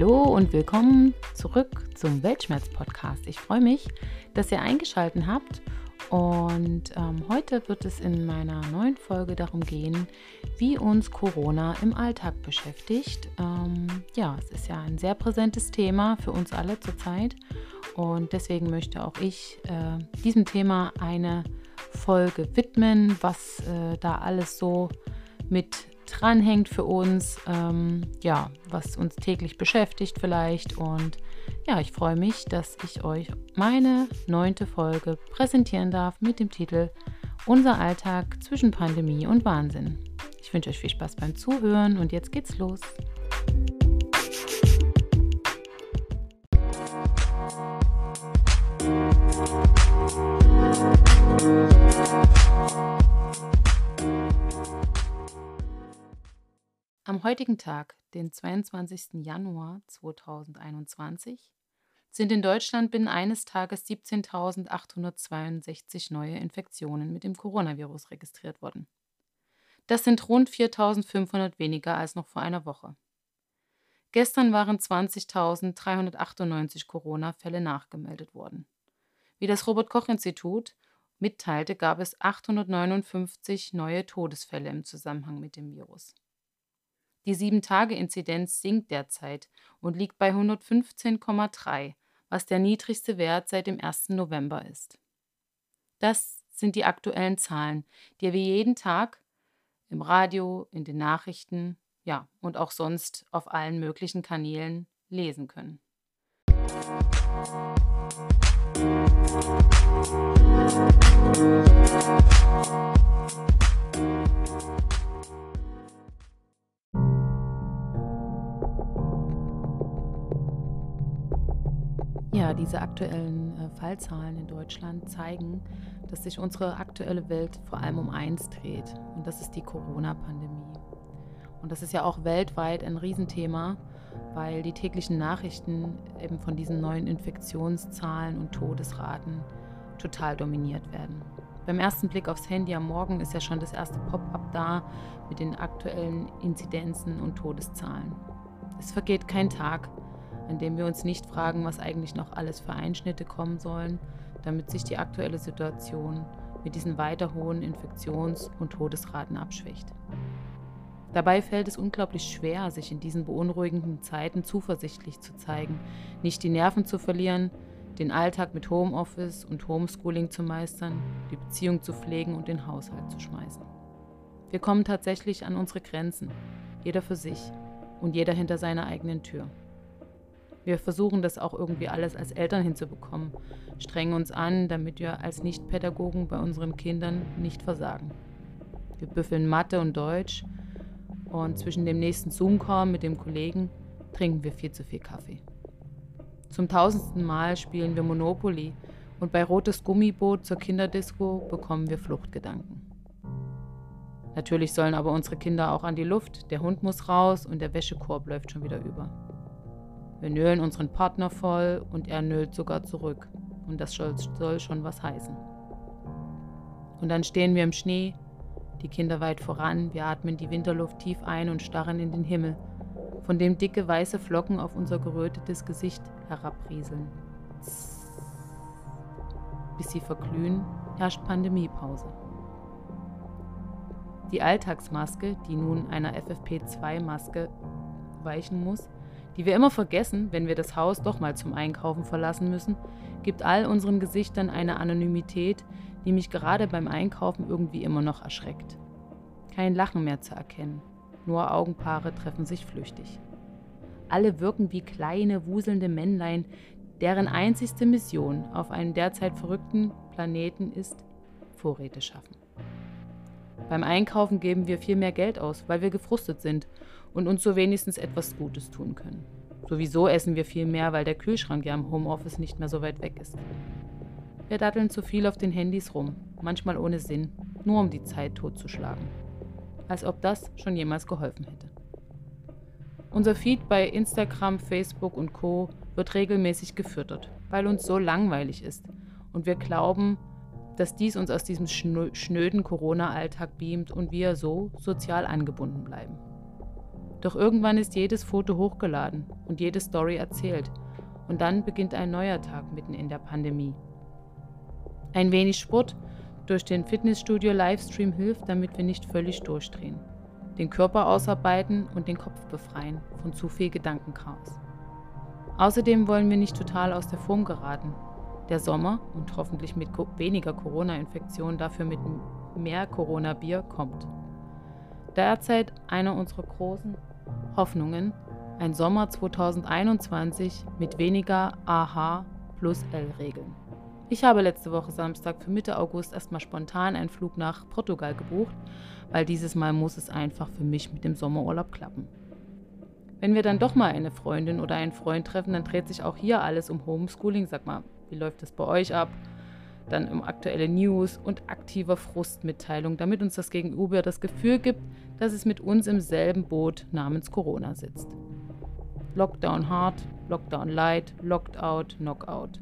Hallo und willkommen zurück zum Weltschmerz-Podcast. Ich freue mich, dass ihr eingeschaltet habt und ähm, heute wird es in meiner neuen Folge darum gehen, wie uns Corona im Alltag beschäftigt. Ähm, ja, es ist ja ein sehr präsentes Thema für uns alle zurzeit und deswegen möchte auch ich äh, diesem Thema eine Folge widmen, was äh, da alles so mit dranhängt für uns, ähm, ja, was uns täglich beschäftigt vielleicht. Und ja, ich freue mich, dass ich euch meine neunte Folge präsentieren darf mit dem Titel Unser Alltag zwischen Pandemie und Wahnsinn. Ich wünsche euch viel Spaß beim Zuhören und jetzt geht's los. Am heutigen Tag, den 22. Januar 2021, sind in Deutschland binnen eines Tages 17.862 neue Infektionen mit dem Coronavirus registriert worden. Das sind rund 4.500 weniger als noch vor einer Woche. Gestern waren 20.398 Corona-Fälle nachgemeldet worden. Wie das Robert Koch Institut mitteilte, gab es 859 neue Todesfälle im Zusammenhang mit dem Virus. Die 7-Tage-Inzidenz sinkt derzeit und liegt bei 115,3, was der niedrigste Wert seit dem 1. November ist. Das sind die aktuellen Zahlen, die wir jeden Tag im Radio, in den Nachrichten, ja, und auch sonst auf allen möglichen Kanälen lesen können. Ja, diese aktuellen äh, Fallzahlen in Deutschland zeigen, dass sich unsere aktuelle Welt vor allem um eins dreht. Und das ist die Corona-Pandemie. Und das ist ja auch weltweit ein Riesenthema, weil die täglichen Nachrichten eben von diesen neuen Infektionszahlen und Todesraten total dominiert werden. Beim ersten Blick aufs Handy am Morgen ist ja schon das erste Pop-up da mit den aktuellen Inzidenzen und Todeszahlen. Es vergeht kein Tag, an dem wir uns nicht fragen, was eigentlich noch alles für Einschnitte kommen sollen, damit sich die aktuelle Situation mit diesen weiter hohen Infektions- und Todesraten abschwächt. Dabei fällt es unglaublich schwer, sich in diesen beunruhigenden Zeiten zuversichtlich zu zeigen, nicht die Nerven zu verlieren, den Alltag mit Homeoffice und Homeschooling zu meistern, die Beziehung zu pflegen und den Haushalt zu schmeißen. Wir kommen tatsächlich an unsere Grenzen, jeder für sich und jeder hinter seiner eigenen Tür. Wir versuchen das auch irgendwie alles als Eltern hinzubekommen, strengen uns an, damit wir als Nichtpädagogen bei unseren Kindern nicht versagen. Wir büffeln Mathe und Deutsch und zwischen dem nächsten Zoom-Call mit dem Kollegen trinken wir viel zu viel Kaffee. Zum tausendsten Mal spielen wir Monopoly und bei Rotes Gummiboot zur Kinderdisco bekommen wir Fluchtgedanken. Natürlich sollen aber unsere Kinder auch an die Luft, der Hund muss raus und der Wäschekorb läuft schon wieder über. Wir nölen unseren Partner voll und er nölt sogar zurück. Und das soll schon was heißen. Und dann stehen wir im Schnee, die Kinder weit voran, wir atmen die Winterluft tief ein und starren in den Himmel, von dem dicke weiße Flocken auf unser gerötetes Gesicht herabrieseln. Bis sie verglühen, herrscht Pandemiepause. Die Alltagsmaske, die nun einer FFP2-Maske weichen muss, die wir immer vergessen, wenn wir das Haus doch mal zum Einkaufen verlassen müssen, gibt all unseren Gesichtern eine Anonymität, die mich gerade beim Einkaufen irgendwie immer noch erschreckt. Kein Lachen mehr zu erkennen, nur Augenpaare treffen sich flüchtig. Alle wirken wie kleine, wuselnde Männlein, deren einzigste Mission auf einem derzeit verrückten Planeten ist, Vorräte schaffen. Beim Einkaufen geben wir viel mehr Geld aus, weil wir gefrustet sind und uns so wenigstens etwas Gutes tun können. Sowieso essen wir viel mehr, weil der Kühlschrank ja im Homeoffice nicht mehr so weit weg ist. Wir datteln zu viel auf den Handys rum, manchmal ohne Sinn, nur um die Zeit totzuschlagen. Als ob das schon jemals geholfen hätte. Unser Feed bei Instagram, Facebook und Co wird regelmäßig gefüttert, weil uns so langweilig ist und wir glauben, dass dies uns aus diesem schnöden Corona-Alltag beamt und wir so sozial angebunden bleiben. Doch irgendwann ist jedes Foto hochgeladen und jede Story erzählt. Und dann beginnt ein neuer Tag mitten in der Pandemie. Ein wenig Sport durch den Fitnessstudio-Livestream hilft, damit wir nicht völlig durchdrehen. Den Körper ausarbeiten und den Kopf befreien von zu viel Gedankenchaos. Außerdem wollen wir nicht total aus der Form geraten. Der Sommer und hoffentlich mit weniger Corona-Infektionen, dafür mit mehr Corona-Bier kommt. Derzeit einer unserer großen Hoffnungen, ein Sommer 2021 mit weniger AH plus L-Regeln. Ich habe letzte Woche Samstag für Mitte August erstmal spontan einen Flug nach Portugal gebucht, weil dieses Mal muss es einfach für mich mit dem Sommerurlaub klappen. Wenn wir dann doch mal eine Freundin oder einen Freund treffen, dann dreht sich auch hier alles um Homeschooling. Sag mal, wie läuft das bei euch ab? Dann um aktuelle News und aktiver Frustmitteilung, damit uns das Gegenüber das Gefühl gibt, dass es mit uns im selben Boot namens Corona sitzt. Lockdown hard, Lockdown light, Locked out, Knockout.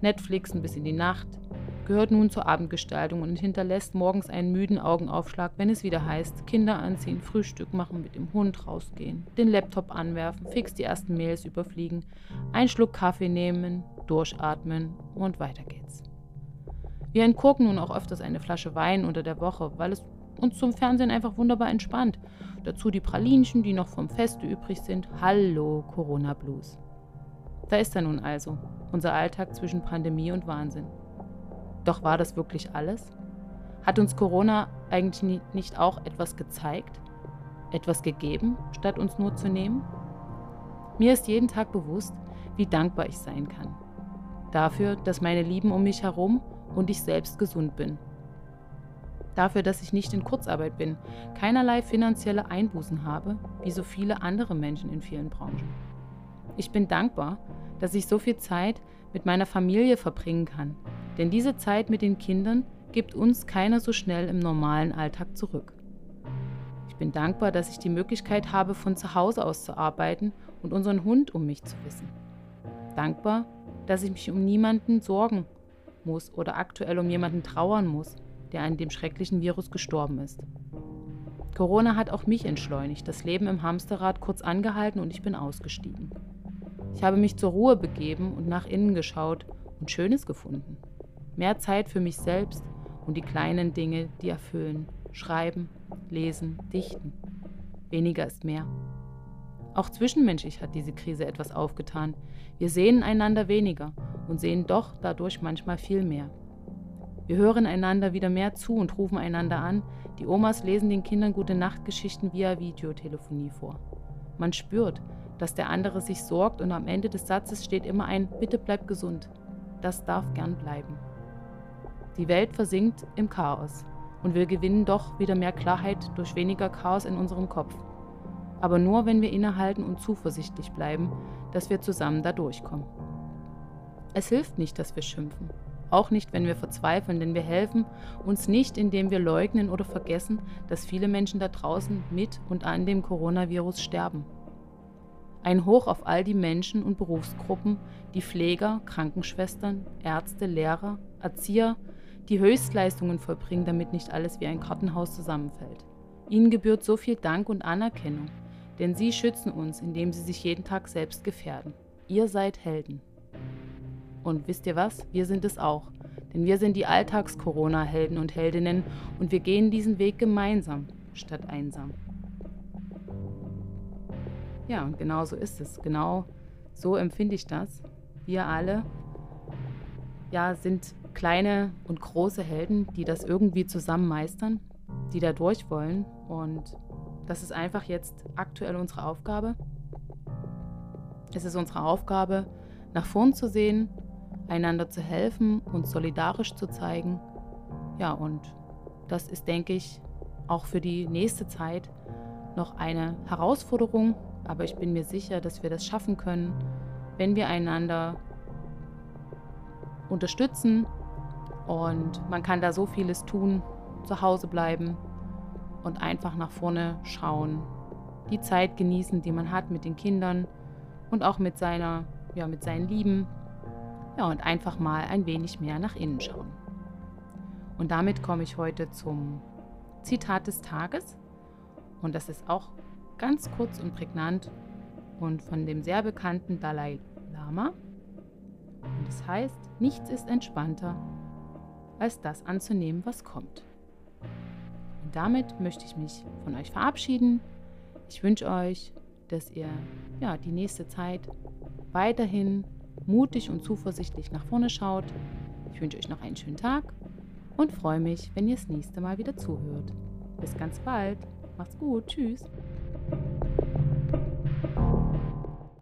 Netflix ein bis in die Nacht, gehört nun zur Abendgestaltung und hinterlässt morgens einen müden Augenaufschlag, wenn es wieder heißt, Kinder anziehen, Frühstück machen, mit dem Hund rausgehen, den Laptop anwerfen, fix die ersten Mails überfliegen, einen Schluck Kaffee nehmen, durchatmen und weiter geht's. Wir entkorken nun auch öfters eine Flasche Wein unter der Woche, weil es uns zum Fernsehen einfach wunderbar entspannt. Dazu die Pralinchen, die noch vom Feste übrig sind. Hallo, Corona Blues. Da ist er nun also, unser Alltag zwischen Pandemie und Wahnsinn. Doch war das wirklich alles? Hat uns Corona eigentlich nicht auch etwas gezeigt? Etwas gegeben, statt uns nur zu nehmen? Mir ist jeden Tag bewusst, wie dankbar ich sein kann. Dafür, dass meine Lieben um mich herum und ich selbst gesund bin. Dafür, dass ich nicht in Kurzarbeit bin, keinerlei finanzielle Einbußen habe, wie so viele andere Menschen in vielen Branchen. Ich bin dankbar, dass ich so viel Zeit mit meiner Familie verbringen kann, denn diese Zeit mit den Kindern gibt uns keiner so schnell im normalen Alltag zurück. Ich bin dankbar, dass ich die Möglichkeit habe, von zu Hause aus zu arbeiten und unseren Hund um mich zu wissen. Dankbar, dass ich mich um niemanden sorgen muss oder aktuell um jemanden trauern muss, der an dem schrecklichen Virus gestorben ist. Corona hat auch mich entschleunigt, das Leben im Hamsterrad kurz angehalten und ich bin ausgestiegen. Ich habe mich zur Ruhe begeben und nach innen geschaut und Schönes gefunden. Mehr Zeit für mich selbst und die kleinen Dinge, die erfüllen. Schreiben, lesen, dichten. Weniger ist mehr. Auch zwischenmenschlich hat diese Krise etwas aufgetan. Wir sehen einander weniger und sehen doch dadurch manchmal viel mehr. Wir hören einander wieder mehr zu und rufen einander an. Die Omas lesen den Kindern gute Nachtgeschichten via Videotelefonie vor. Man spürt, dass der andere sich sorgt und am Ende des Satzes steht immer ein Bitte bleib gesund. Das darf gern bleiben. Die Welt versinkt im Chaos und wir gewinnen doch wieder mehr Klarheit durch weniger Chaos in unserem Kopf. Aber nur, wenn wir innehalten und zuversichtlich bleiben, dass wir zusammen da durchkommen. Es hilft nicht, dass wir schimpfen. Auch nicht, wenn wir verzweifeln, denn wir helfen uns nicht, indem wir leugnen oder vergessen, dass viele Menschen da draußen mit und an dem Coronavirus sterben. Ein Hoch auf all die Menschen und Berufsgruppen, die Pfleger, Krankenschwestern, Ärzte, Lehrer, Erzieher, die Höchstleistungen vollbringen, damit nicht alles wie ein Kartenhaus zusammenfällt. Ihnen gebührt so viel Dank und Anerkennung, denn sie schützen uns, indem sie sich jeden Tag selbst gefährden. Ihr seid Helden. Und wisst ihr was? Wir sind es auch. Denn wir sind die Alltags-Corona-Helden und Heldinnen und wir gehen diesen Weg gemeinsam statt einsam. Ja, und genau so ist es. Genau so empfinde ich das. Wir alle ja, sind kleine und große Helden, die das irgendwie zusammen meistern, die da durch wollen. Und das ist einfach jetzt aktuell unsere Aufgabe. Es ist unsere Aufgabe, nach vorn zu sehen, einander zu helfen und solidarisch zu zeigen. Ja, und das ist, denke ich, auch für die nächste Zeit noch eine Herausforderung, aber ich bin mir sicher, dass wir das schaffen können, wenn wir einander unterstützen, und man kann da so vieles tun, zu Hause bleiben und einfach nach vorne schauen, die Zeit genießen, die man hat mit den Kindern und auch mit seiner, ja, mit seinen Lieben. Ja, und einfach mal ein wenig mehr nach innen schauen. Und damit komme ich heute zum Zitat des Tages. Und das ist auch ganz kurz und prägnant und von dem sehr bekannten Dalai Lama. Und es heißt, nichts ist entspannter, als das anzunehmen, was kommt. Und damit möchte ich mich von euch verabschieden. Ich wünsche euch, dass ihr ja, die nächste Zeit weiterhin mutig und zuversichtlich nach vorne schaut. Ich wünsche euch noch einen schönen Tag und freue mich, wenn ihr das nächste Mal wieder zuhört. Bis ganz bald. Macht's gut. Tschüss.